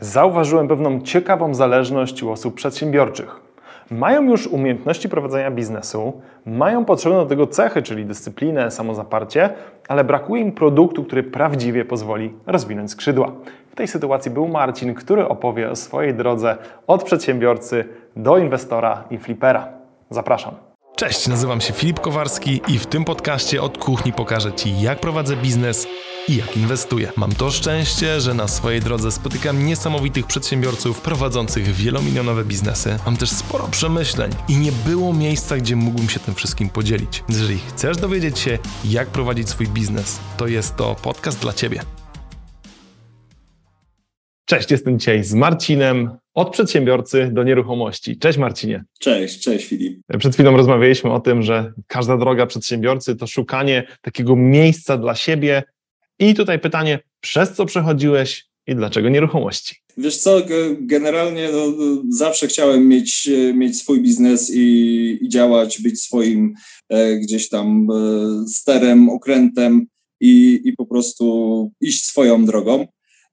Zauważyłem pewną ciekawą zależność u osób przedsiębiorczych. Mają już umiejętności prowadzenia biznesu, mają potrzebne do tego cechy, czyli dyscyplinę, samozaparcie, ale brakuje im produktu, który prawdziwie pozwoli rozwinąć skrzydła. W tej sytuacji był Marcin, który opowie o swojej drodze od przedsiębiorcy do inwestora i flipera. Zapraszam. Cześć, nazywam się Filip Kowarski i w tym podcaście od kuchni pokażę Ci, jak prowadzę biznes i jak inwestuję. Mam to szczęście, że na swojej drodze spotykam niesamowitych przedsiębiorców prowadzących wielomilionowe biznesy. Mam też sporo przemyśleń i nie było miejsca, gdzie mógłbym się tym wszystkim podzielić. Jeżeli chcesz dowiedzieć się, jak prowadzić swój biznes, to jest to podcast dla Ciebie. Cześć, jestem dzisiaj z Marcinem, od przedsiębiorcy do nieruchomości. Cześć Marcinie. Cześć, cześć Filip. Przed chwilą rozmawialiśmy o tym, że każda droga przedsiębiorcy to szukanie takiego miejsca dla siebie. I tutaj pytanie, przez co przechodziłeś i dlaczego nieruchomości? Wiesz co, generalnie no, zawsze chciałem mieć, mieć swój biznes i, i działać, być swoim e, gdzieś tam e, sterem, okrętem i, i po prostu iść swoją drogą.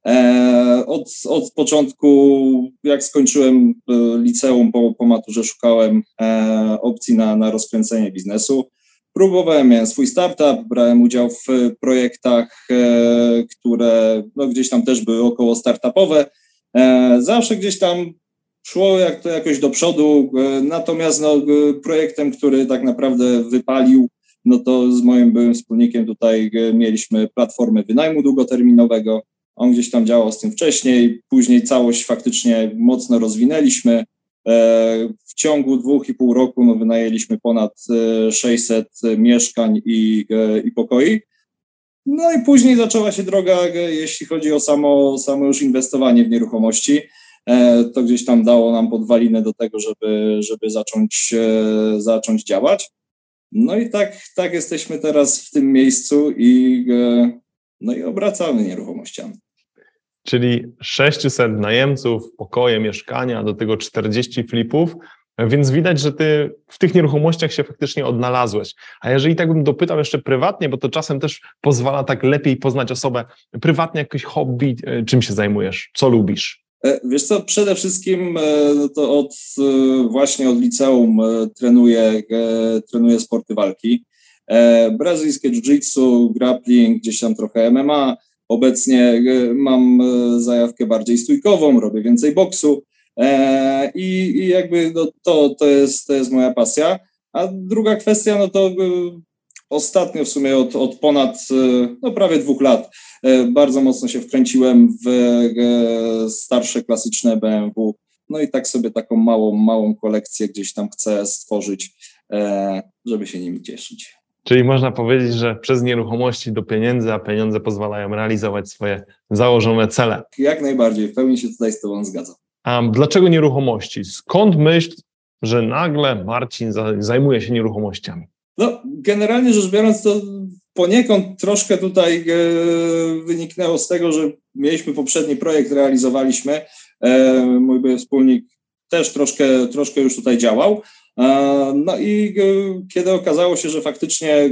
E, od, od początku, jak skończyłem e, liceum po, po maturze, szukałem e, opcji na, na rozkręcenie biznesu. Próbowałem, miałem swój startup, brałem udział w projektach, które no, gdzieś tam też były około startupowe. Zawsze gdzieś tam szło jak to jakoś do przodu, natomiast no, projektem, który tak naprawdę wypalił, no to z moim byłym wspólnikiem tutaj mieliśmy platformę wynajmu długoterminowego, on gdzieś tam działał z tym wcześniej, później całość faktycznie mocno rozwinęliśmy. E, w ciągu dwóch i pół roku no, wynajęliśmy ponad 600 e, mieszkań i, e, i pokoi. No i później zaczęła się droga, jeśli chodzi o samo, samo już inwestowanie w nieruchomości. To gdzieś tam dało nam podwalinę do tego, żeby, żeby zacząć, zacząć działać. No i tak, tak jesteśmy teraz w tym miejscu i, no i obracamy nieruchomościami czyli 600 najemców, pokoje, mieszkania, do tego 40 flipów, więc widać, że ty w tych nieruchomościach się faktycznie odnalazłeś. A jeżeli tak bym dopytał jeszcze prywatnie, bo to czasem też pozwala tak lepiej poznać osobę, prywatnie jakieś hobby, e, czym się zajmujesz, co lubisz? E, wiesz co, przede wszystkim e, no to od, właśnie od liceum trenuję, trenuję sporty walki. Brazylijskie jiu-jitsu, grappling, gdzieś tam trochę MMA, Obecnie e, mam e, zajawkę bardziej stójkową, robię więcej boksu e, i, jakby no, to, to, jest, to jest moja pasja. A druga kwestia, no to ostatnio w sumie od, od ponad no prawie dwóch lat bardzo mocno się wkręciłem w starsze klasyczne BMW. No i tak sobie taką małą, małą kolekcję gdzieś tam chcę stworzyć, żeby się nimi cieszyć. Czyli można powiedzieć, że przez nieruchomości do pieniędzy, a pieniądze pozwalają realizować swoje założone cele. Jak najbardziej, w pełni się tutaj z Tobą zgadzam. A dlaczego nieruchomości? Skąd myśl, że nagle Marcin zajmuje się nieruchomościami? No, generalnie rzecz biorąc, to poniekąd troszkę tutaj e, wyniknęło z tego, że mieliśmy poprzedni projekt, realizowaliśmy. E, mój wspólnik też troszkę, troszkę już tutaj działał. No i e, kiedy okazało się, że faktycznie e,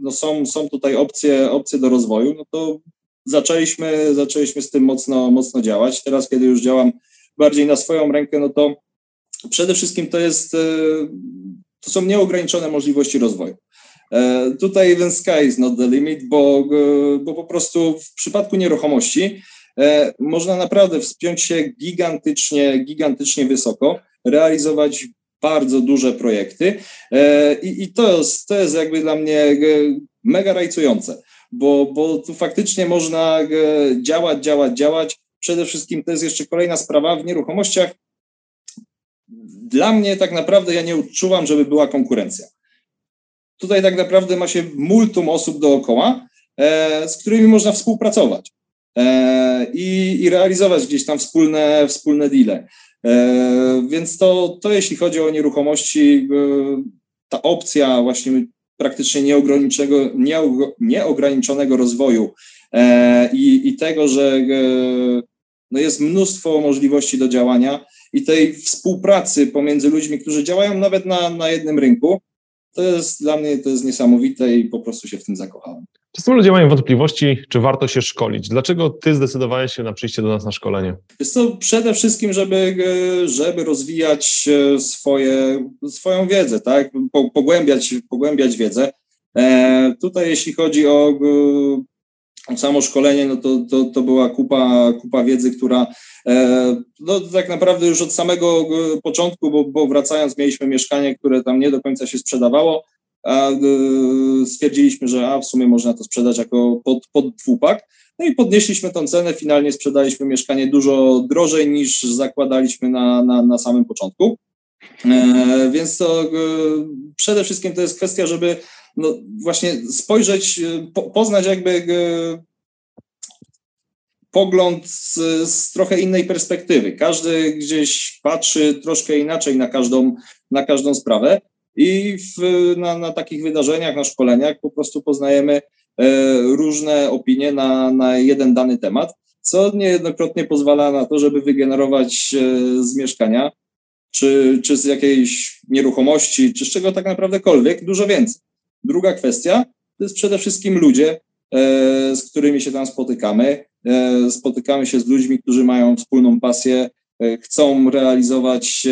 no są, są tutaj opcje, opcje do rozwoju, no to zaczęliśmy, zaczęliśmy z tym mocno, mocno działać. Teraz, kiedy już działam bardziej na swoją rękę, no to przede wszystkim to jest, e, to są nieograniczone możliwości rozwoju. Tutaj even sky is not the limit, bo, bo po prostu w przypadku nieruchomości można naprawdę wspiąć się gigantycznie, gigantycznie wysoko, realizować bardzo duże projekty e, i, i to, jest, to jest jakby dla mnie e, mega rajcujące, bo, bo tu faktycznie można e, działać, działać, działać. Przede wszystkim to jest jeszcze kolejna sprawa w nieruchomościach. Dla mnie tak naprawdę ja nie odczuwam, żeby była konkurencja. Tutaj tak naprawdę ma się multum osób dookoła, z którymi można współpracować i, i realizować gdzieś tam wspólne, wspólne deale. E, więc to, to jeśli chodzi o nieruchomości, e, ta opcja właśnie praktycznie nieograniczonego, nieograniczonego rozwoju e, i, i tego, że no jest mnóstwo możliwości do działania i tej współpracy pomiędzy ludźmi, którzy działają nawet na, na jednym rynku, to jest dla mnie to jest niesamowite i po prostu się w tym zakochałem. Czasem ludzie mają wątpliwości, czy warto się szkolić. Dlaczego ty zdecydowałeś się na przyjście do nas na szkolenie? Jest to przede wszystkim, żeby, żeby rozwijać e, swoje, swoją wiedzę, tak? Pogłębiać, pogłębiać wiedzę. E, tutaj jeśli chodzi o, o samo szkolenie, no to, to, to była kupa, kupa wiedzy, która e, no, tak naprawdę już od samego początku, bo, bo wracając mieliśmy mieszkanie, które tam nie do końca się sprzedawało, a y, stwierdziliśmy, że a w sumie można to sprzedać jako pod, pod dwupak. No i podnieśliśmy tą cenę, finalnie sprzedaliśmy mieszkanie dużo drożej niż zakładaliśmy na, na, na samym początku. E, więc to e, przede wszystkim to jest kwestia, żeby no, właśnie spojrzeć, po, poznać jakby e, pogląd z, z, trochę innej perspektywy. Każdy gdzieś patrzy troszkę inaczej na każdą, na każdą sprawę i w, na, na takich wydarzeniach, na szkoleniach po prostu poznajemy e, różne opinie na, na jeden dany temat, co niejednokrotnie pozwala na to, żeby wygenerować e, z mieszkania, czy, czy z jakiejś nieruchomości, czy z czego tak naprawdę dużo więcej. Druga kwestia to jest przede wszystkim ludzie, e, z którymi się tam spotykamy. Spotykamy się z ludźmi, którzy mają wspólną pasję, chcą realizować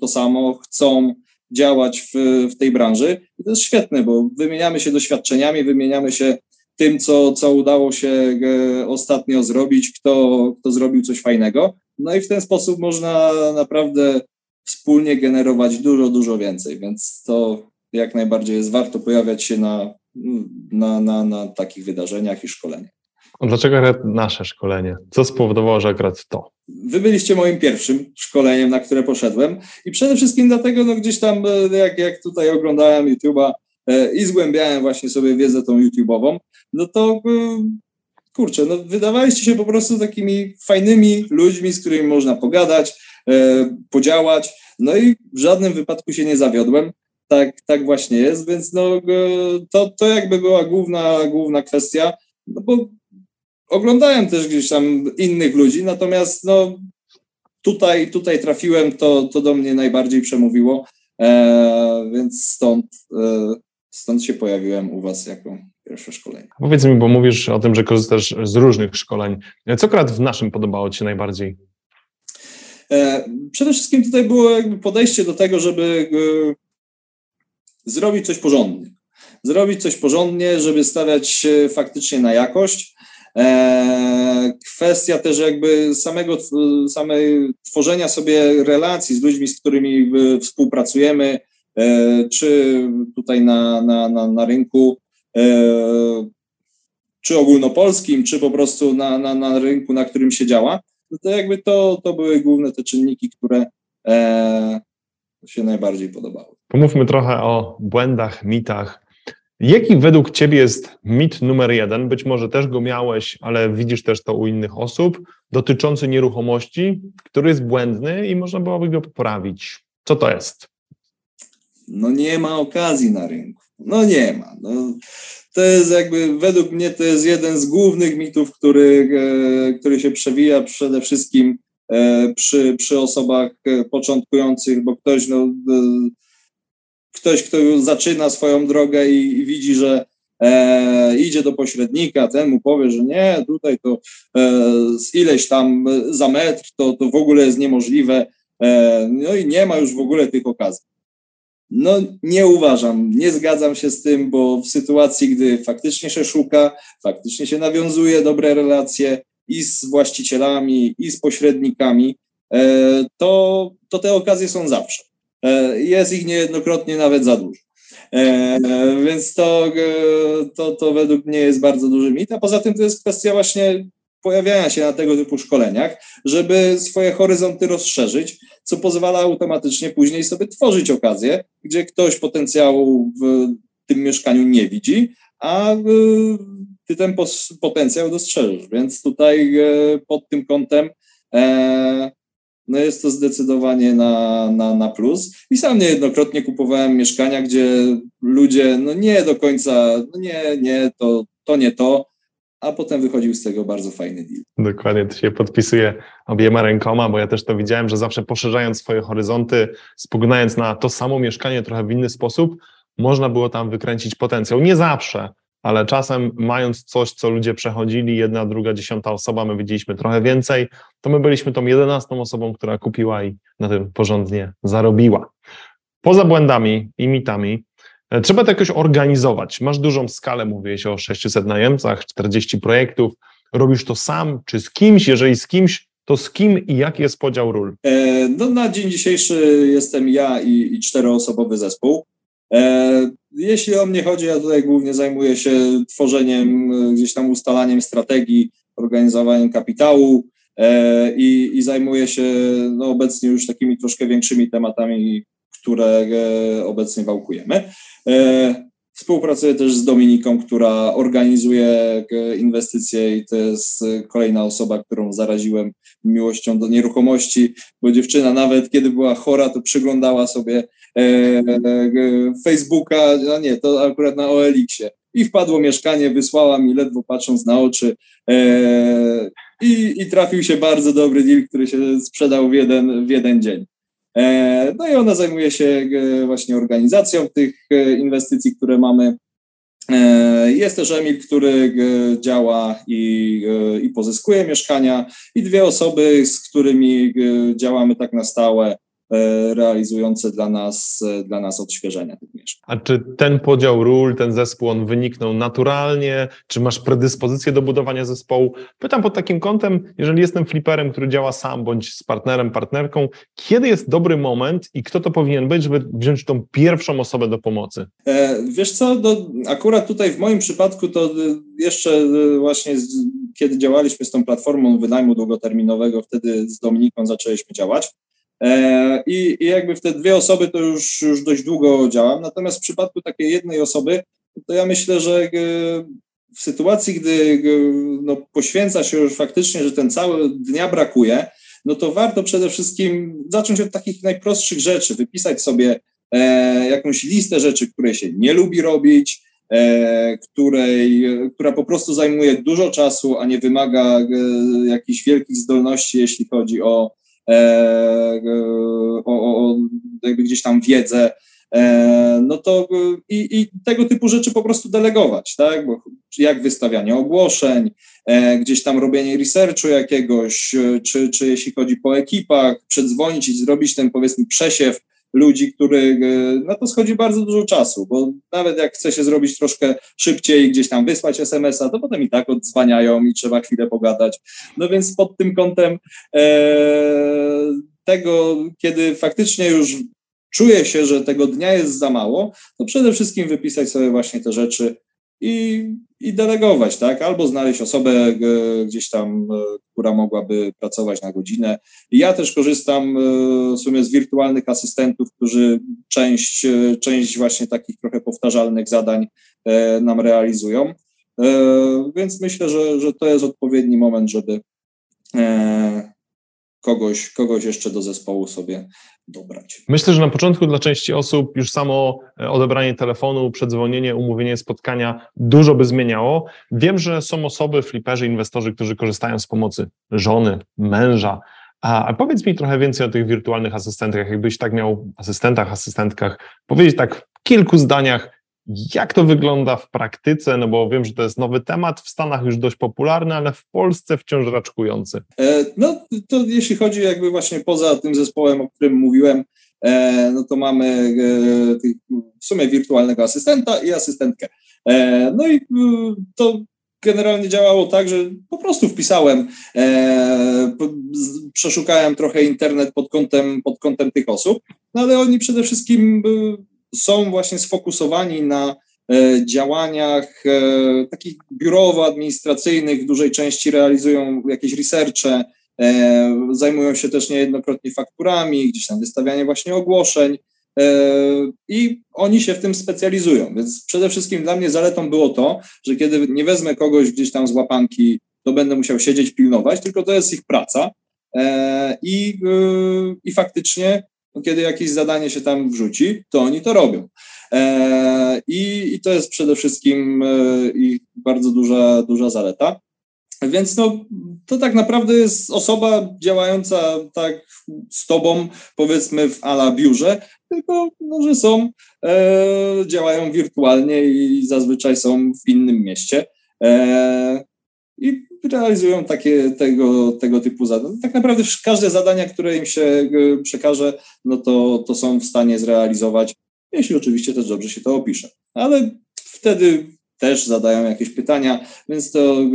to samo, chcą działać w, w tej branży. I to jest świetne, bo wymieniamy się doświadczeniami, wymieniamy się tym, co, co udało się e, ostatnio zrobić, kto, kto zrobił coś fajnego. No i w ten sposób można naprawdę wspólnie generować dużo, dużo więcej, więc to jak najbardziej jest warto pojawiać się na, na, na, na takich wydarzeniach i szkoleniach. Dlaczego akurat nasze szkolenie? Co spowodowało, że akurat to? Wy byliście moim pierwszym szkoleniem, na które poszedłem i przede wszystkim dlatego, no gdzieś tam, e, jak, jak tutaj oglądałem YouTube'a e, i zgłębiałem właśnie sobie wiedzę tą YouTube'ową, no to e, kurczę, no wydawaliście się po prostu takimi fajnymi ludźmi, z którymi można pogadać, podziałać, no i w żadnym wypadku się nie zawiodłem. Tak, tak właśnie jest, więc no, to, to jakby była główna, główna kwestia, no bo oglądałem też gdzieś tam innych ludzi, natomiast no, tutaj, tutaj trafiłem, to, to do mnie najbardziej przemówiło, e, więc stąd, e, stąd się pojawiłem u Was jako pierwsze szkolenie. Powiedz mi, bo mówisz o tym, że korzystasz z różnych szkoleń. Co akurat w naszym podobało Ci się najbardziej? E, przede wszystkim tutaj było jakby podejście do tego, żeby e, zrobić coś porządnie. Zrobić coś porządnie, żeby stawiać faktycznie na jakość, kwestia też jakby samego, samej tworzenia sobie relacji z ludźmi, z którymi współpracujemy, e, czy tutaj na, na, na, na rynku, e, czy ogólnopolskim, czy po prostu na, na, na rynku, na którym się działa, no to jakby to, to były główne te czynniki, które się najbardziej podobały. Pomówmy trochę o błędach, mitach, Jaki według Ciebie jest mit numer jeden? Być może też go miałeś, ale widzisz też to u innych osób, dotyczący nieruchomości, który jest błędny i można byłoby go poprawić. Co to jest? No nie ma okazji na rynku. No nie ma. No, to jest jakby, według mnie to jest jeden z głównych mitów, który, e, który się przewija przede wszystkim e, przy, przy osobach e, początkujących, bo ktoś no, ktoś, kto zaczyna swoją drogę i, i widzi, że e, idzie do pośrednika, ten mu powie, że nie, tutaj to e, ileś tam za metr, to, to w ogóle jest niemożliwe, e, no i nie ma już w ogóle tych okazji. No nie uważam, nie zgadzam się z tym, bo w sytuacji, gdy faktycznie się szuka, faktycznie się nawiązuje dobre relacje i z właścicielami, i z pośrednikami, e, to, to te okazje są zawsze. E, jest ich niejednokrotnie nawet za dużo. E, więc to, e, to, to według mnie jest bardzo duży mit, a poza tym to jest kwestia właśnie pojawiania się na tego typu szkoleniach, żeby swoje horyzonty rozszerzyć, co pozwala automatycznie później sobie tworzyć okazję, gdzie ktoś potencjału w tym mieszkaniu nie widzi, a ty ten potencjał dostrzeżesz. Więc tutaj pod tym kątem no jest to zdecydowanie na, na, na plus. I sam niejednokrotnie kupowałem mieszkania, gdzie ludzie, no nie do końca, no nie, nie, to, to nie to, a potem wychodził z tego bardzo fajny deal. Dokładnie, to się podpisuje obiema rękoma, bo ja też to widziałem, że zawsze poszerzając swoje horyzonty, spoglądając na to samo mieszkanie trochę w inny sposób, można było tam wykręcić potencjał. Nie zawsze, ale czasem mając coś, co ludzie przechodzili, jedna, druga, dziesiąta osoba, my widzieliśmy trochę więcej, to my byliśmy tą jedenastą osobą, która kupiła i na tym porządnie zarobiła. Poza błędami i mitami, e, trzeba to jakoś organizować. Masz dużą skalę, mówiłeś o 600 najemcach, 40 projektów, robisz to sam czy z kimś? Jeżeli z kimś, to z kim i jaki jest podział ról? E, no, na dzień dzisiejszy jestem ja i, i czteroosobowy zespół. E, jeśli o mnie chodzi, ja tutaj głównie zajmuję się tworzeniem, e, gdzieś tam ustalaniem strategii, organizowaniem kapitału e, i, i zajmuję się no, obecnie już takimi troszkę większymi tematami, które obecnie wałkujemy. Współpracuję też z Dominiką, która organizuje inwestycje i to jest kolejna osoba, którą zaraziłem miłością do nieruchomości, bo dziewczyna nawet kiedy była chora, to przyglądała sobie e, e, Facebooka, no nie, to akurat na OLX-ie. I wpadło mieszkanie, wysłała mi ledwo patrząc na oczy e, i, i trafił się bardzo dobry deal, który się sprzedał w jeden, w jeden dzień. E, no i ona zajmuje się e, właśnie organizacją tych e, inwestycji, które mamy. Jest też Emil, który działa i, i pozyskuje mieszkania, i dwie osoby, z którymi działamy tak na stałe, E, realizujące dla nas, e, dla nas odświeżenia tych mieszkań. A czy ten podział ról, ten zespół, on wyniknął naturalnie? Czy masz predyspozycję do budowania zespołu? Pytam pod takim kątem, jeżeli jestem fliperem, który działa sam bądź z partnerem, partnerką, kiedy jest dobry moment i kto to powinien być, żeby wziąć tą pierwszą osobę do pomocy? E, wiesz co, do, akurat tutaj w moim przypadku to jeszcze właśnie z, kiedy działaliśmy z tą platformą wynajmu długoterminowego, wtedy z Dominiką zaczęliśmy działać. E, I, I, jakby w te dwie osoby to już, już dość długo działam. Natomiast w przypadku takiej jednej osoby, to ja myślę, że e, w sytuacji, gdy e, no, poświęca się już faktycznie, że ten cały dnia brakuje, no to warto przede wszystkim zacząć od takich najprostszych rzeczy, wypisać sobie e, jakąś listę rzeczy, które się nie lubi robić, e, której, która po prostu zajmuje dużo czasu, a nie wymaga e, jakichś wielkich zdolności, jeśli chodzi o, o, o jakby gdzieś tam wiedzę, e, no to i, i, tego typu rzeczy po prostu delegować, tak? Bo jak wystawianie ogłoszeń, e, gdzieś tam robienie researchu jakiegoś, czy, czy jeśli chodzi po ekipach, przedzwonić i zrobić ten powiedzmy przesiew ludzi, których na to schodzi bardzo dużo czasu, bo nawet jak chce się zrobić troszkę szybciej, gdzieś tam wysłać SMS-a, to potem i tak odzwaniają i trzeba chwilę pogadać. No więc pod tym kątem e, tego, kiedy faktycznie już czuje się, że tego dnia jest za mało, to przede wszystkim wypisać sobie właśnie te rzeczy, i, i delegować, tak? Albo znaleźć osobę e, gdzieś tam, e, która mogłaby pracować na godzinę. I ja też korzystam e, w sumie z wirtualnych asystentów, którzy część, część właśnie takich trochę powtarzalnych zadań nam realizują. Więc myślę, że, że to jest odpowiedni moment, żeby kogoś, kogoś jeszcze do zespołu sobie dobrać. Myślę, że na początku dla części osób już samo e, odebranie telefonu, przedzwonienie, umówienie spotkania dużo by zmieniało. Wiem, że są osoby, fliperzy, inwestorzy, którzy korzystają z pomocy żony, męża. A, powiedz mi trochę więcej o tych wirtualnych asystentach, jakbyś tak miał asystentach, asystentkach, powiedzieć tak w kilku zdaniach, jak to wygląda w praktyce? No bo wiem, że to jest nowy temat, w Stanach już dość popularny, ale w Polsce wciąż raczkujący. E, no to jeśli chodzi jakby właśnie poza tym zespołem, o którym mówiłem, e, no to mamy e, w sumie wirtualnego asystenta i asystentkę. No i to generalnie działało tak, że po prostu wpisałem, przeszukałem trochę internet pod kątem, pod kątem tych osób, no ale oni przede wszystkim są właśnie sfokusowani na e, działaniach e, takich biurowo-administracyjnych, w dużej części realizują jakieś researche, e, zajmują się też niejednokrotnie fakturami, gdzieś tam wystawianie właśnie ogłoszeń i oni się w tym specjalizują. Więc przede wszystkim dla mnie zaletą było to, że kiedy nie wezmę kogoś gdzieś tam z łapanki, to będę musiał siedzieć, pilnować, tylko to jest ich praca i, i faktycznie no, kiedy jakieś zadanie się tam wrzuci, to oni to robią. E, i, I to jest przede wszystkim e, ich bardzo duża, duża zaleta. Więc no, to tak naprawdę jest osoba działająca tak z tobą, powiedzmy w ala biurze, tylko no, że są, e, działają wirtualnie i zazwyczaj są w innym mieście. E, I realizują takie tego, tego typu zadania. Tak naprawdę każde zadania, które im się e, przekaże, no to, to są w stanie zrealizować, jeśli oczywiście też dobrze się to opisze. Ale wtedy też zadają jakieś pytania, więc to e,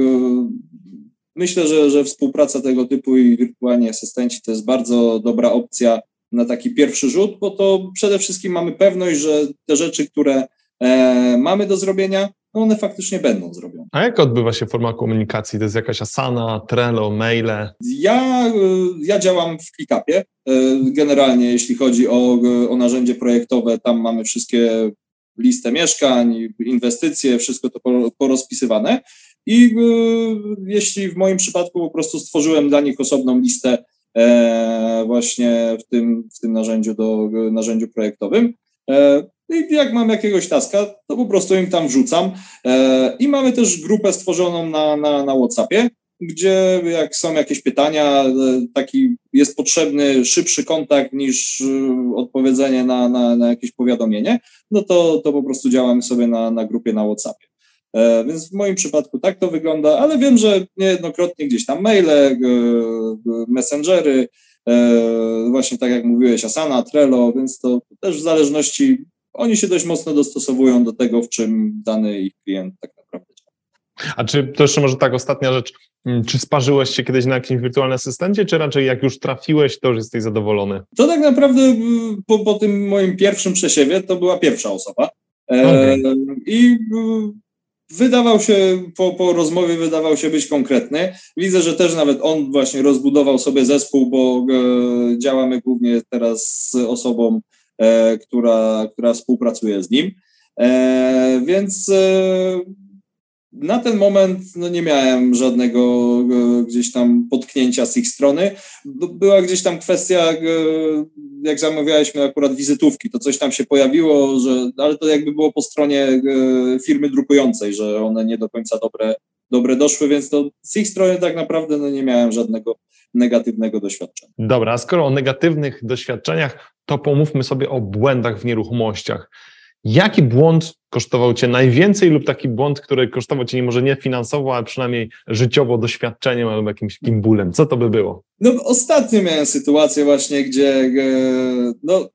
myślę, że, że współpraca tego typu i wirtualni asystenci to jest bardzo dobra opcja na taki pierwszy rzut, bo to przede wszystkim mamy pewność, że te rzeczy, które e, mamy do zrobienia, no one faktycznie będą zrobione. A jak odbywa się forma komunikacji? To jest jakaś Asana, Trello, maile? Ja, e, ja działam w ClickUpie. E, generalnie jeśli chodzi o, o narzędzie projektowe, tam mamy wszystkie listę mieszkań, inwestycje, wszystko to porozpisywane. I y, jeśli w moim przypadku po prostu stworzyłem dla nich osobną listę e, właśnie w tym, w tym narzędziu, do, narzędziu projektowym. E, I jak mam jakiegoś taska, to po prostu im tam wrzucam. E, I mamy też grupę stworzoną na, na, na WhatsAppie, gdzie jak są jakieś pytania, taki jest potrzebny szybszy kontakt niż odpowiedzenie na, na, na jakieś powiadomienie, no to, to po prostu działamy sobie na, na grupie na WhatsAppie. E, więc w moim przypadku tak to wygląda, ale wiem, że niejednokrotnie gdzieś tam maile, e, messengery, e, właśnie tak jak mówiłeś, Asana, Trello, więc to też w zależności, oni się dość mocno dostosowują do tego, w czym dany ich klient tak naprawdę działa. A czy to jeszcze może tak ostatnia rzecz, mm, czy sparzyłeś się kiedyś na jakimś wirtualnym asystencie, czy raczej jak już trafiłeś, to już jesteś zadowolony? To tak naprawdę mm, po, po tym moim pierwszym przesiewie to była pierwsza osoba. Okay. I mm, wydawał się, po, po rozmowie wydawał się być konkretny. Widzę, że też nawet on właśnie rozbudował sobie zespół, bo e, działamy głównie teraz z osobą, e, która, która współpracuje z nim. E, więc e, na ten moment no, nie miałem żadnego e, gdzieś tam potknięcia z ich strony. Była gdzieś tam kwestia, e, jak zamawialiśmy akurat wizytówki, to coś tam się pojawiło, że, ale to jakby było po stronie e, firmy drukującej, że one nie do końca dobre, dobre doszły, więc to z ich strony tak naprawdę no, nie miałem żadnego negatywnego doświadczenia. Dobra, a skoro o negatywnych doświadczeniach, to pomówmy sobie o błędach w nieruchomościach. Jaki błąd kosztował Cię najwięcej lub taki błąd, który kosztował Cię nie może nie finansowo, ale przynajmniej życiowo doświadczeniem albo jakimś takim bólem? Co to by było? No ostatnio miałem sytuację właśnie, gdzie e, no,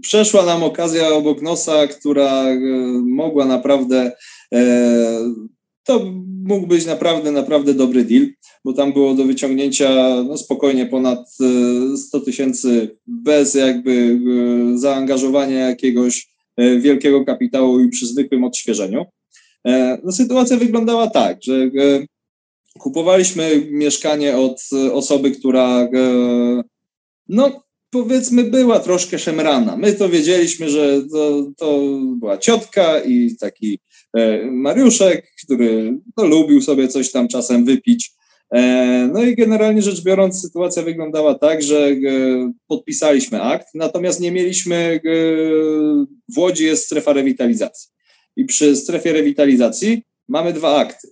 przeszła nam okazja obok nosa, która e, mogła naprawdę e, to mógł być naprawdę, naprawdę dobry deal, bo tam było do wyciągnięcia no, spokojnie ponad 100 tysięcy bez jakby zaangażowania jakiegoś E, wielkiego kapitału i przy zwykłym odświeżeniu. E, no, sytuacja wyglądała tak, że e, kupowaliśmy mieszkanie od osoby, która no powiedzmy była troszkę szemrana. My to wiedzieliśmy, że to, to była ciotka i taki Mariuszek, który no, lubił sobie coś tam czasem wypić. E, no i generalnie rzecz biorąc, sytuacja wyglądała tak, że e, podpisaliśmy akt, natomiast nie mieliśmy, e, w Łodzi jest strefa rewitalizacji. I przy strefie rewitalizacji mamy dwa akty.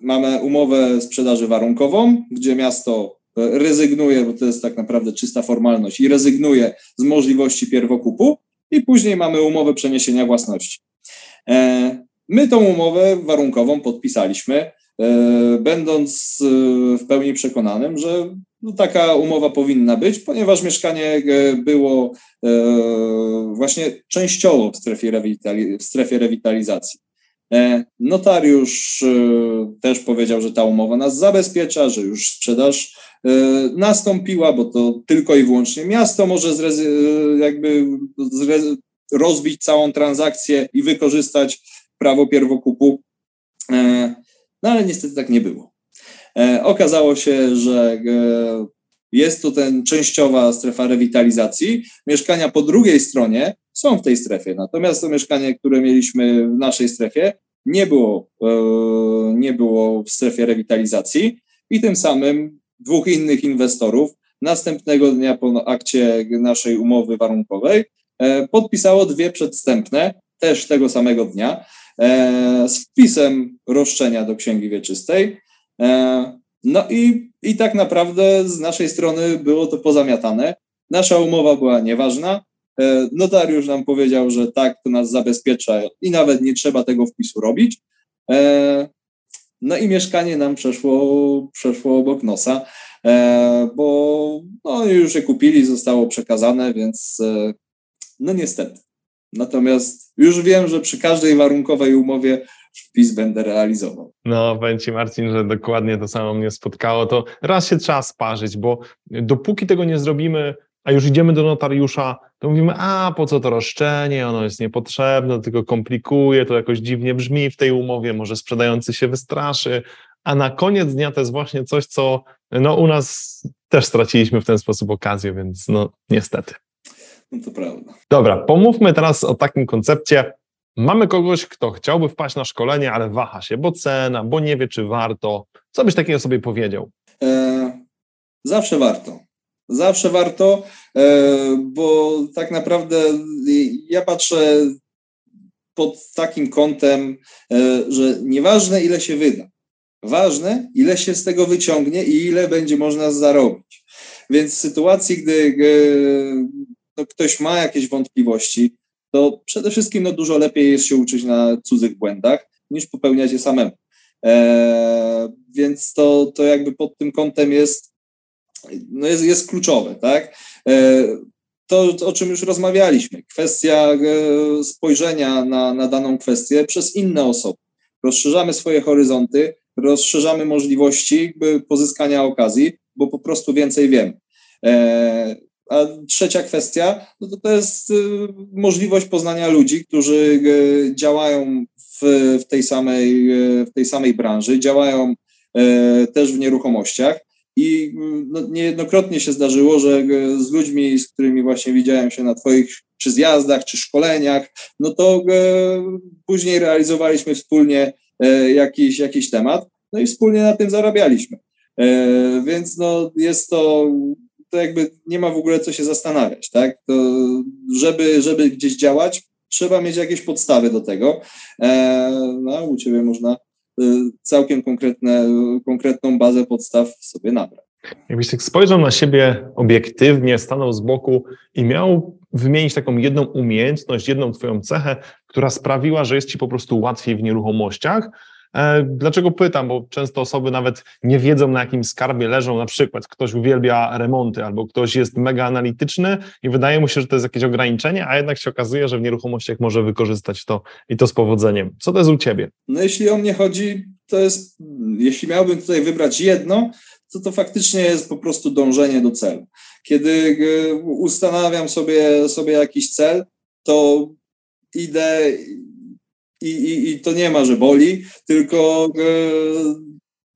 Mamy umowę sprzedaży warunkową, gdzie miasto rezygnuje, bo to jest tak naprawdę czysta formalność, i rezygnuje z możliwości pierwokupu, i później mamy umowę przeniesienia własności. My tą umowę warunkową podpisaliśmy E, będąc e, w pełni przekonanym, że no, taka umowa powinna być, ponieważ mieszkanie e, było właśnie częściowo w strefie, rewitali- w strefie rewitalizacji. Notariusz też powiedział, że ta umowa nas zabezpiecza, że już sprzedaż nastąpiła, bo to tylko i wyłącznie miasto może zrezy- jakby zre- rozbić całą transakcję i wykorzystać prawo pierwokupu. No ale niestety tak nie było. E, okazało się, że e, jest to ten częściowa strefa rewitalizacji. Mieszkania po drugiej stronie są w tej strefie, natomiast to mieszkanie, które mieliśmy w naszej strefie, nie było, e, nie było w strefie rewitalizacji i tym samym dwóch innych inwestorów następnego dnia po akcie naszej umowy warunkowej e, podpisało dwie przedstępne, też tego samego dnia, z wpisem roszczenia do księgi wieczystej. No i, i tak naprawdę z naszej strony było to pozamiatane. Nasza umowa była nieważna. Notariusz nam powiedział, że tak, to nas zabezpiecza i nawet nie trzeba tego wpisu robić. No i mieszkanie nam przeszło, przeszło obok nosa, e, bo no, już je kupili, zostało przekazane, więc e, no niestety. Natomiast już wiem, że przy każdej warunkowej umowie wpis będę realizował. No, powiem Ci Marcin, że dokładnie to samo mnie spotkało. To raz się trzeba sparzyć, bo dopóki tego nie zrobimy, a już idziemy do notariusza, to mówimy, a po co to roszczenie, ono jest niepotrzebne, tylko komplikuje, to jakoś dziwnie brzmi w tej umowie, może sprzedający się wystraszy, a na koniec dnia to jest właśnie coś, co no, u nas też straciliśmy w ten sposób okazję, więc no niestety. No to prawda. Dobra, pomówmy teraz o takim koncepcie. Mamy kogoś, kto chciałby wpaść na szkolenie, ale waha się, bo cena, bo nie wie, czy warto. Co byś takiego sobie powiedział? E, zawsze warto. Zawsze warto, e, bo tak naprawdę ja patrzę pod takim kątem, e, że nieważne ile się wyda, ważne ile się z tego wyciągnie i ile będzie można zarobić. Więc w sytuacji, gdy e, no, ktoś ma jakieś wątpliwości, to przede wszystkim no, dużo lepiej jest się uczyć na cudzych błędach niż popełniać je samemu. Więc to, to jakby pod tym kątem jest no jest, jest kluczowe, tak? E, to, o czym już rozmawialiśmy, kwestia e, spojrzenia na, na daną kwestię przez inne osoby. Rozszerzamy swoje horyzonty, rozszerzamy możliwości pozyskania okazji, bo po prostu więcej wiemy. E, a trzecia kwestia, no to, to jest możliwość poznania ludzi, którzy działają w, w, tej, samej, w tej samej branży, działają też w nieruchomościach i no, niejednokrotnie się zdarzyło, że e, z ludźmi, z którymi właśnie widziałem się na Twoich czy zjazdach, czy szkoleniach, no to e, później realizowaliśmy wspólnie e, jakiś, jakiś temat, no i wspólnie na tym zarabialiśmy. Więc no, jest to, to jakby nie ma w ogóle co się zastanawiać, tak? To żeby, żeby gdzieś działać, trzeba mieć jakieś podstawy do tego. No, u Ciebie można całkiem konkretne, konkretną bazę podstaw sobie nabrać. Jakbyś tak spojrzał na siebie obiektywnie, stanął z boku i miał wymienić taką jedną umiejętność, jedną twoją cechę, która sprawiła, że jest ci po prostu łatwiej w nieruchomościach, dlaczego pytam? Bo często osoby nawet nie wiedzą, na jakim skarbie leżą. Na przykład ktoś uwielbia remonty, albo ktoś jest mega analityczny i wydaje mu się, że to jest jakieś ograniczenie, a jednak się okazuje, że w nieruchomościach może wykorzystać to i to z powodzeniem. Co to jest u ciebie? No, jeśli o mnie chodzi, to jest, jeśli miałbym tutaj wybrać jedno, to to faktycznie jest po prostu dążenie do celu. Kiedy e, ustanawiam sobie, sobie jakiś cel, to idę i, i, i to nie ma, że boli, tylko e,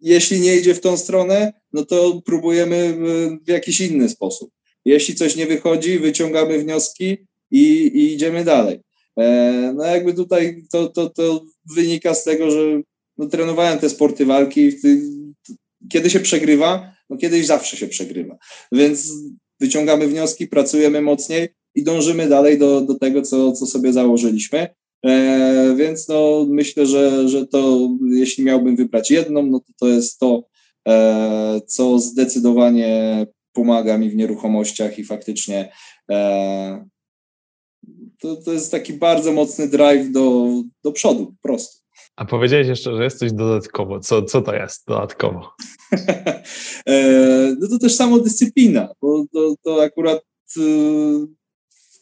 jeśli nie idzie w tą stronę, no to próbujemy w jakiś inny sposób. Jeśli coś nie wychodzi, wyciągamy wnioski i, i idziemy dalej. E, no jakby tutaj to, to, to wynika z tego, że no, trenowałem te sporty walki. Kiedy się przegrywa? No kiedyś zawsze się przegrywa. Więc wyciągamy wnioski, pracujemy mocniej i dążymy dalej do, do tego, co, co sobie założyliśmy. E, więc no, myślę, że, że to jeśli miałbym wybrać jedną, no to to jest to, e, co zdecydowanie pomaga mi w nieruchomościach i faktycznie e, to, to jest taki bardzo mocny drive do, do przodu, po prostu. A powiedziałeś jeszcze, że jest coś dodatkowo. Co, co to jest dodatkowo? no to też samo dyscyplina, bo to, to akurat,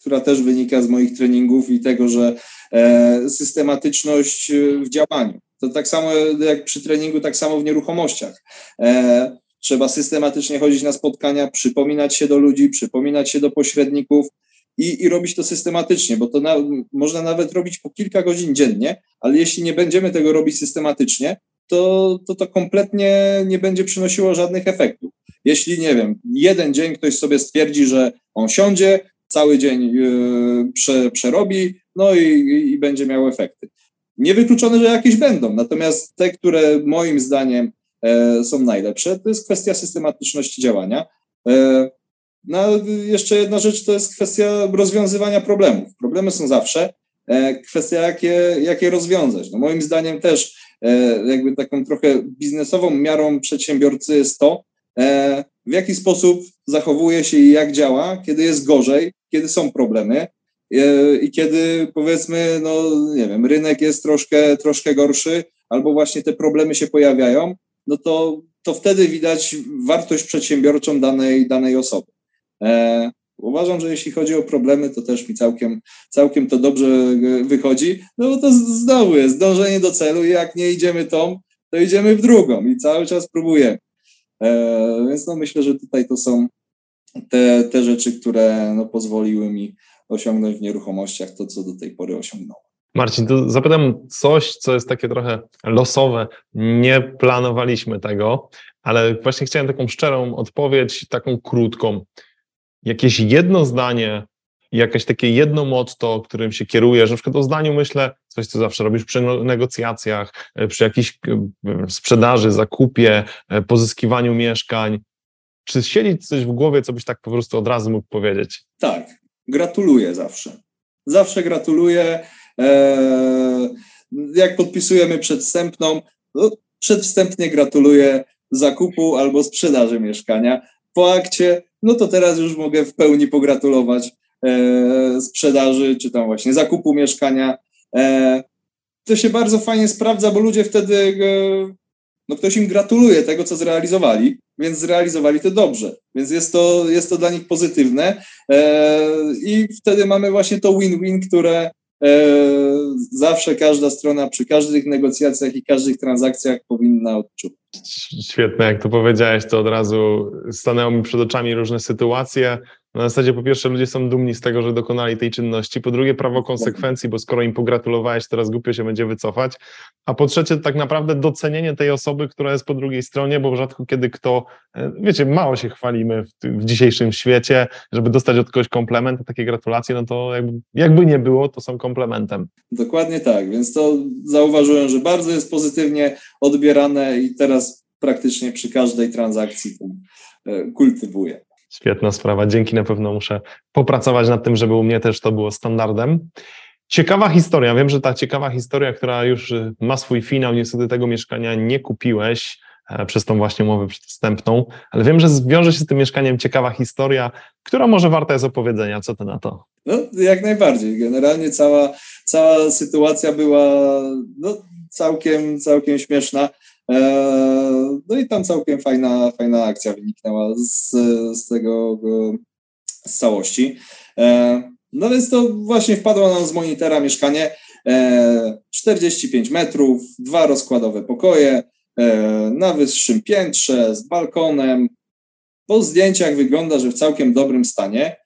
która też wynika z moich treningów i tego, że E, systematyczność e, w działaniu. To tak samo jak przy treningu, tak samo w nieruchomościach. E, trzeba systematycznie chodzić na spotkania, przypominać się do ludzi, przypominać się do pośredników i, i robić to systematycznie, bo to na, można nawet robić po kilka godzin dziennie, ale jeśli nie będziemy tego robić systematycznie, to, to to kompletnie nie będzie przynosiło żadnych efektów. Jeśli, nie wiem, jeden dzień ktoś sobie stwierdzi, że on siądzie, cały dzień prze, przerobi, no i, i będzie miał efekty. Niewykluczone, że jakieś będą, natomiast te, które moim zdaniem e, są najlepsze, to jest kwestia systematyczności działania. E, no, jeszcze jedna rzecz to jest kwestia rozwiązywania problemów. Problemy są zawsze. kwestia jakie, jakie rozwiązać. No moim zdaniem też jakby taką trochę biznesową miarą przedsiębiorcy jest to, w jaki sposób zachowuje się i jak działa, kiedy jest gorzej, kiedy są problemy i kiedy powiedzmy, no nie wiem, rynek jest troszkę, troszkę gorszy albo właśnie te problemy się pojawiają, no to, to wtedy widać wartość przedsiębiorczą danej, danej osoby. E, uważam, że jeśli chodzi o problemy, to też mi całkiem, całkiem to dobrze wychodzi, no bo to znowu jest dążenie do celu i jak nie idziemy tą, to idziemy w drugą i cały czas próbujemy. E, więc no myślę, że tutaj to są te, te rzeczy, które no, pozwoliły mi osiągnąć w nieruchomościach to, co do tej pory osiągnąłem. Marcin, to zapytam coś, co jest takie trochę losowe. Nie planowaliśmy tego, ale właśnie chciałem taką szczerą odpowiedź, taką krótką. Jakieś jedno zdanie, jakieś takie jedno motto, którym się kierujesz, na przykład o zdaniu myślę, coś, co zawsze robisz przy negocjacjach, przy jakiejś sprzedaży, zakupie, pozyskiwaniu mieszkań. Czy siedzi coś w głowie, co byś tak po prostu od razu mógł powiedzieć? Tak, gratuluję zawsze. Zawsze gratuluję. Eee, jak podpisujemy przedwstępną, no, przedwstępnie gratuluję zakupu albo sprzedaży mieszkania. Po akcie, no to teraz już mogę w pełni pogratulować e, sprzedaży, czy tam właśnie zakupu mieszkania. E, to się bardzo fajnie sprawdza, bo ludzie wtedy, no ktoś im gratuluje tego, co zrealizowali, więc zrealizowali to dobrze. Więc jest to, jest to dla nich pozytywne e, i wtedy mamy właśnie to win-win, które e, zawsze każda strona przy każdych negocjacjach i każdych transakcjach powinna odczuwać. Świetne, jak to powiedziałeś, to od razu stanęło mi przed oczami różne sytuacje. Na zasadzie po pierwsze ludzie są dumni z tego, że dokonali tej czynności, po drugie prawo konsekwencji, bo skoro im pogratulowałeś, teraz głupio się będzie wycofać, a po trzecie tak naprawdę docenienie tej osoby, która jest po drugiej stronie, bo rzadko kiedy kto, e, wiecie, mało się chwalimy w, w dzisiejszym świecie, żeby dostać od kogoś komplement, takie gratulacje, no to jakby, jakby nie było, to są komplementem. Dokładnie tak, więc to zauważyłem, że bardzo jest pozytywnie odbierane i teraz praktycznie przy każdej transakcji e, kultywuję. Świetna sprawa. Dzięki, na pewno muszę popracować nad tym, żeby u mnie też to było standardem. Ciekawa historia. Wiem, że ta ciekawa historia, która już y, ma swój finał, niestety tego mieszkania nie kupiłeś e, przez tą właśnie umowę przedwstępną, ale wiem, że zwiąże się z tym mieszkaniem ciekawa historia, która może warta jest opowiedzenia. Co ty na to? No, jak najbardziej. Generalnie cała, cała sytuacja była no, całkiem, całkiem śmieszna. E, no i tam całkiem fajna, fajna akcja wyniknęła z, z tego, z całości. E, no więc to właśnie wpadło nam z monitora mieszkanie 45 e, metrów, dwa rozkładowe pokoje na wyższym piętrze z balkonem. Po zdjęciach wygląda, że w całkiem dobrym stanie.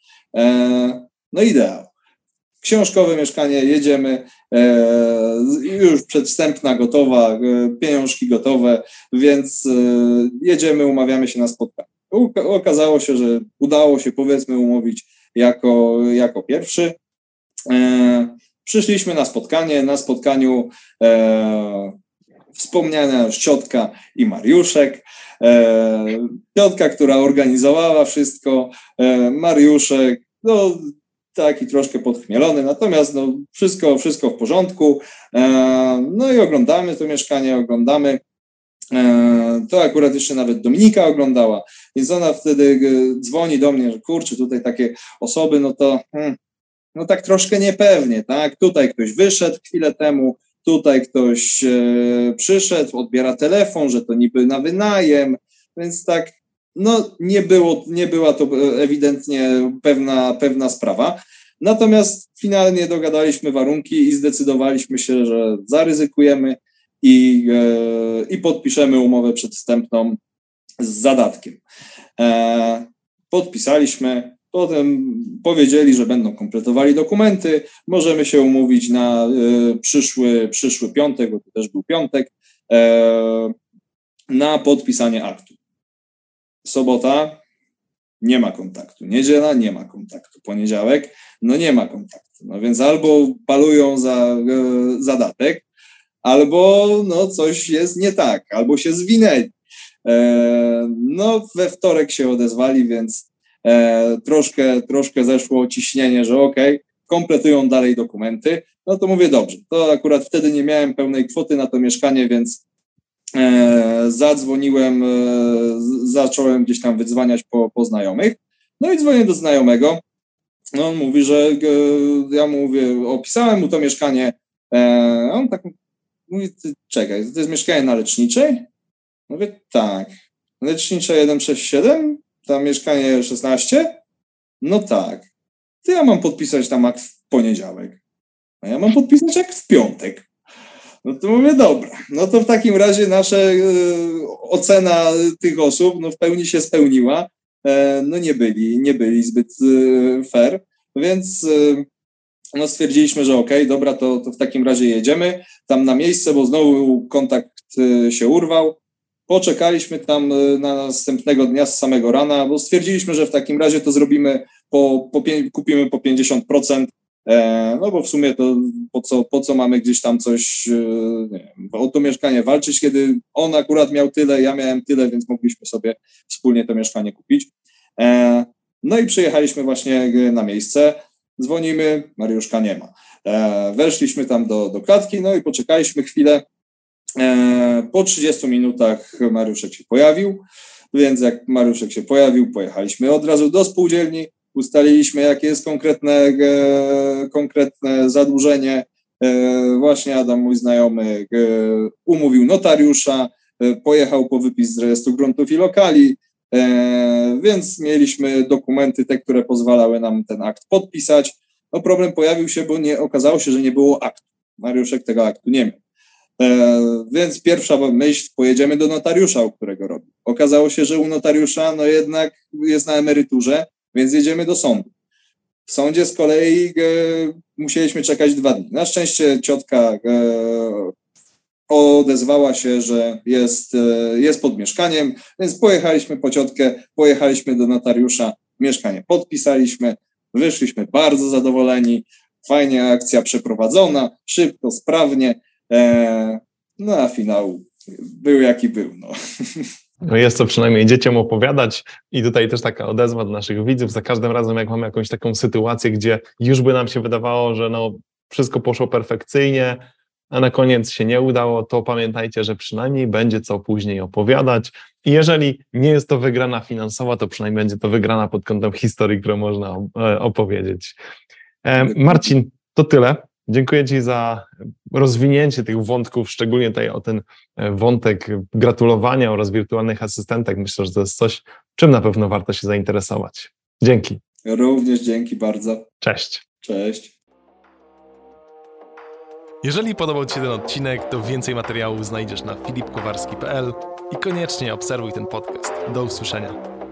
No ideał książkowe mieszkanie, jedziemy, e, już przedwstępna gotowa, e, pieniążki gotowe, więc e, jedziemy, umawiamy się na spotkanie. Okazało się, że udało się powiedzmy umówić jako, jako pierwszy. Przyszliśmy na spotkanie, na spotkaniu wspomniana już ciotka i Mariuszek. Ciotka, która organizowała wszystko, Mariuszek, no, taki troszkę podchmielony, natomiast no, wszystko, wszystko w porządku. E, no i oglądamy to mieszkanie, oglądamy. E, to akurat jeszcze nawet Dominika oglądała, więc ona wtedy e, dzwoni do mnie, że kurczę, tutaj takie osoby, no to hmm, no tak troszkę niepewnie, tak? Tutaj ktoś wyszedł chwilę temu, tutaj ktoś przyszedł, odbiera telefon, że to niby na wynajem, więc tak no nie, było, nie była to ewidentnie pewna, pewna sprawa. Natomiast finalnie dogadaliśmy warunki i zdecydowaliśmy się, że zaryzykujemy i, e, i podpiszemy umowę przedwstępną z zadatkiem. E, podpisaliśmy, potem powiedzieli, że będą kompletowali dokumenty, możemy się umówić na e, przyszły, przyszły piątek, bo to też był piątek, na podpisanie aktu. Sobota nie ma kontaktu. Niedziela nie ma kontaktu. Poniedziałek no nie ma kontaktu. No więc albo palują za e, zadatek, albo no coś jest nie tak, albo się zwinęli. E, no we wtorek się odezwali, więc e, troszkę, troszkę zeszło ciśnienie, że okej, okay, kompletują dalej dokumenty. No to mówię, dobrze, to akurat wtedy nie miałem pełnej kwoty na to mieszkanie, więc zadzwoniłem, e, zacząłem gdzieś tam wydzwaniać po, po znajomych. No i dzwonię do znajomego. No on mówi, że e, ja mówię, opisałem mu to mieszkanie. E, on tak mówi, czekaj, to jest mieszkanie na leczniczej? Mówię, tak. Lecznicza 167, tam mieszkanie 16? No tak. To ja mam podpisać tam akt w poniedziałek. A ja mam podpisać akt w piątek. No to mówię, dobra. No to w takim razie nasza y, ocena tych osób no w pełni się spełniła. E, no nie byli, nie byli zbyt y, fair, więc no stwierdziliśmy, że okej, okay, dobra, to, to w takim razie jedziemy tam na miejsce, bo znowu kontakt się urwał. Poczekaliśmy tam na następnego dnia z samego rana, bo stwierdziliśmy, że w takim razie to zrobimy, po, po kupimy po 50%, e, no bo w sumie to po co, po co mamy gdzieś tam coś, nie wiem, o to mieszkanie walczyć, kiedy on akurat miał tyle, ja miałem tyle, więc mogliśmy sobie wspólnie to mieszkanie kupić. E, no i przyjechaliśmy właśnie na miejsce, dzwonimy, Mariuszka nie ma. E, weszliśmy tam do, do klatki, no i poczekaliśmy chwilę. E, po 30 minutach Mariuszek się pojawił, więc jak Mariuszek się pojawił, pojechaliśmy od razu do spółdzielni, ustaliliśmy, jakie jest konkretne, konkretne zadłużenie. Właśnie Adam, mój znajomy, umówił notariusza, pojechał po wypis z rejestru gruntów i lokali, E, więc mieliśmy dokumenty te, które pozwalały nam ten akt podpisać. No problem pojawił się, bo nie okazało się, że nie było aktu. Mariuszek tego aktu nie miał. E, więc pierwsza myśl, pojedziemy do notariusza, u którego robi. Okazało się, że u notariusza no jednak jest na emeryturze, więc jedziemy do sądu. W sądzie z kolei e, musieliśmy czekać dwa dni. Na szczęście ciotka e, odezwała się, że jest, e, jest pod mieszkaniem, więc pojechaliśmy po ciotkę, pojechaliśmy do notariusza, mieszkanie podpisaliśmy, wyszliśmy bardzo zadowoleni, fajnie akcja przeprowadzona, szybko, sprawnie, e, no a finał był jaki był. No. No jest co przynajmniej dzieciom opowiadać i tutaj też taka odezwa do naszych widzów. Za każdym razem, jak mamy jakąś taką sytuację, gdzie już by nam się wydawało, że no, wszystko poszło perfekcyjnie, a na koniec się nie udało, to pamiętajcie, że przynajmniej będzie co później opowiadać. I jeżeli nie jest to wygrana finansowa, to przynajmniej będzie to wygrana pod kątem historii, którą można e, opowiedzieć. E, Marcin, to tyle. Dziękuję Ci za rozwinięcie tych wątków, szczególnie tutaj o ten e, wątek gratulowania oraz wirtualnych asystentek. Myślę, że to jest coś, czym na pewno warto się zainteresować. Dzięki. Również dzięki bardzo. Cześć. Cześć. Jeżeli podobał Ci się ten odcinek, to więcej materiałów znajdziesz na filipkowarski.pl i koniecznie obserwuj ten podcast. Do usłyszenia.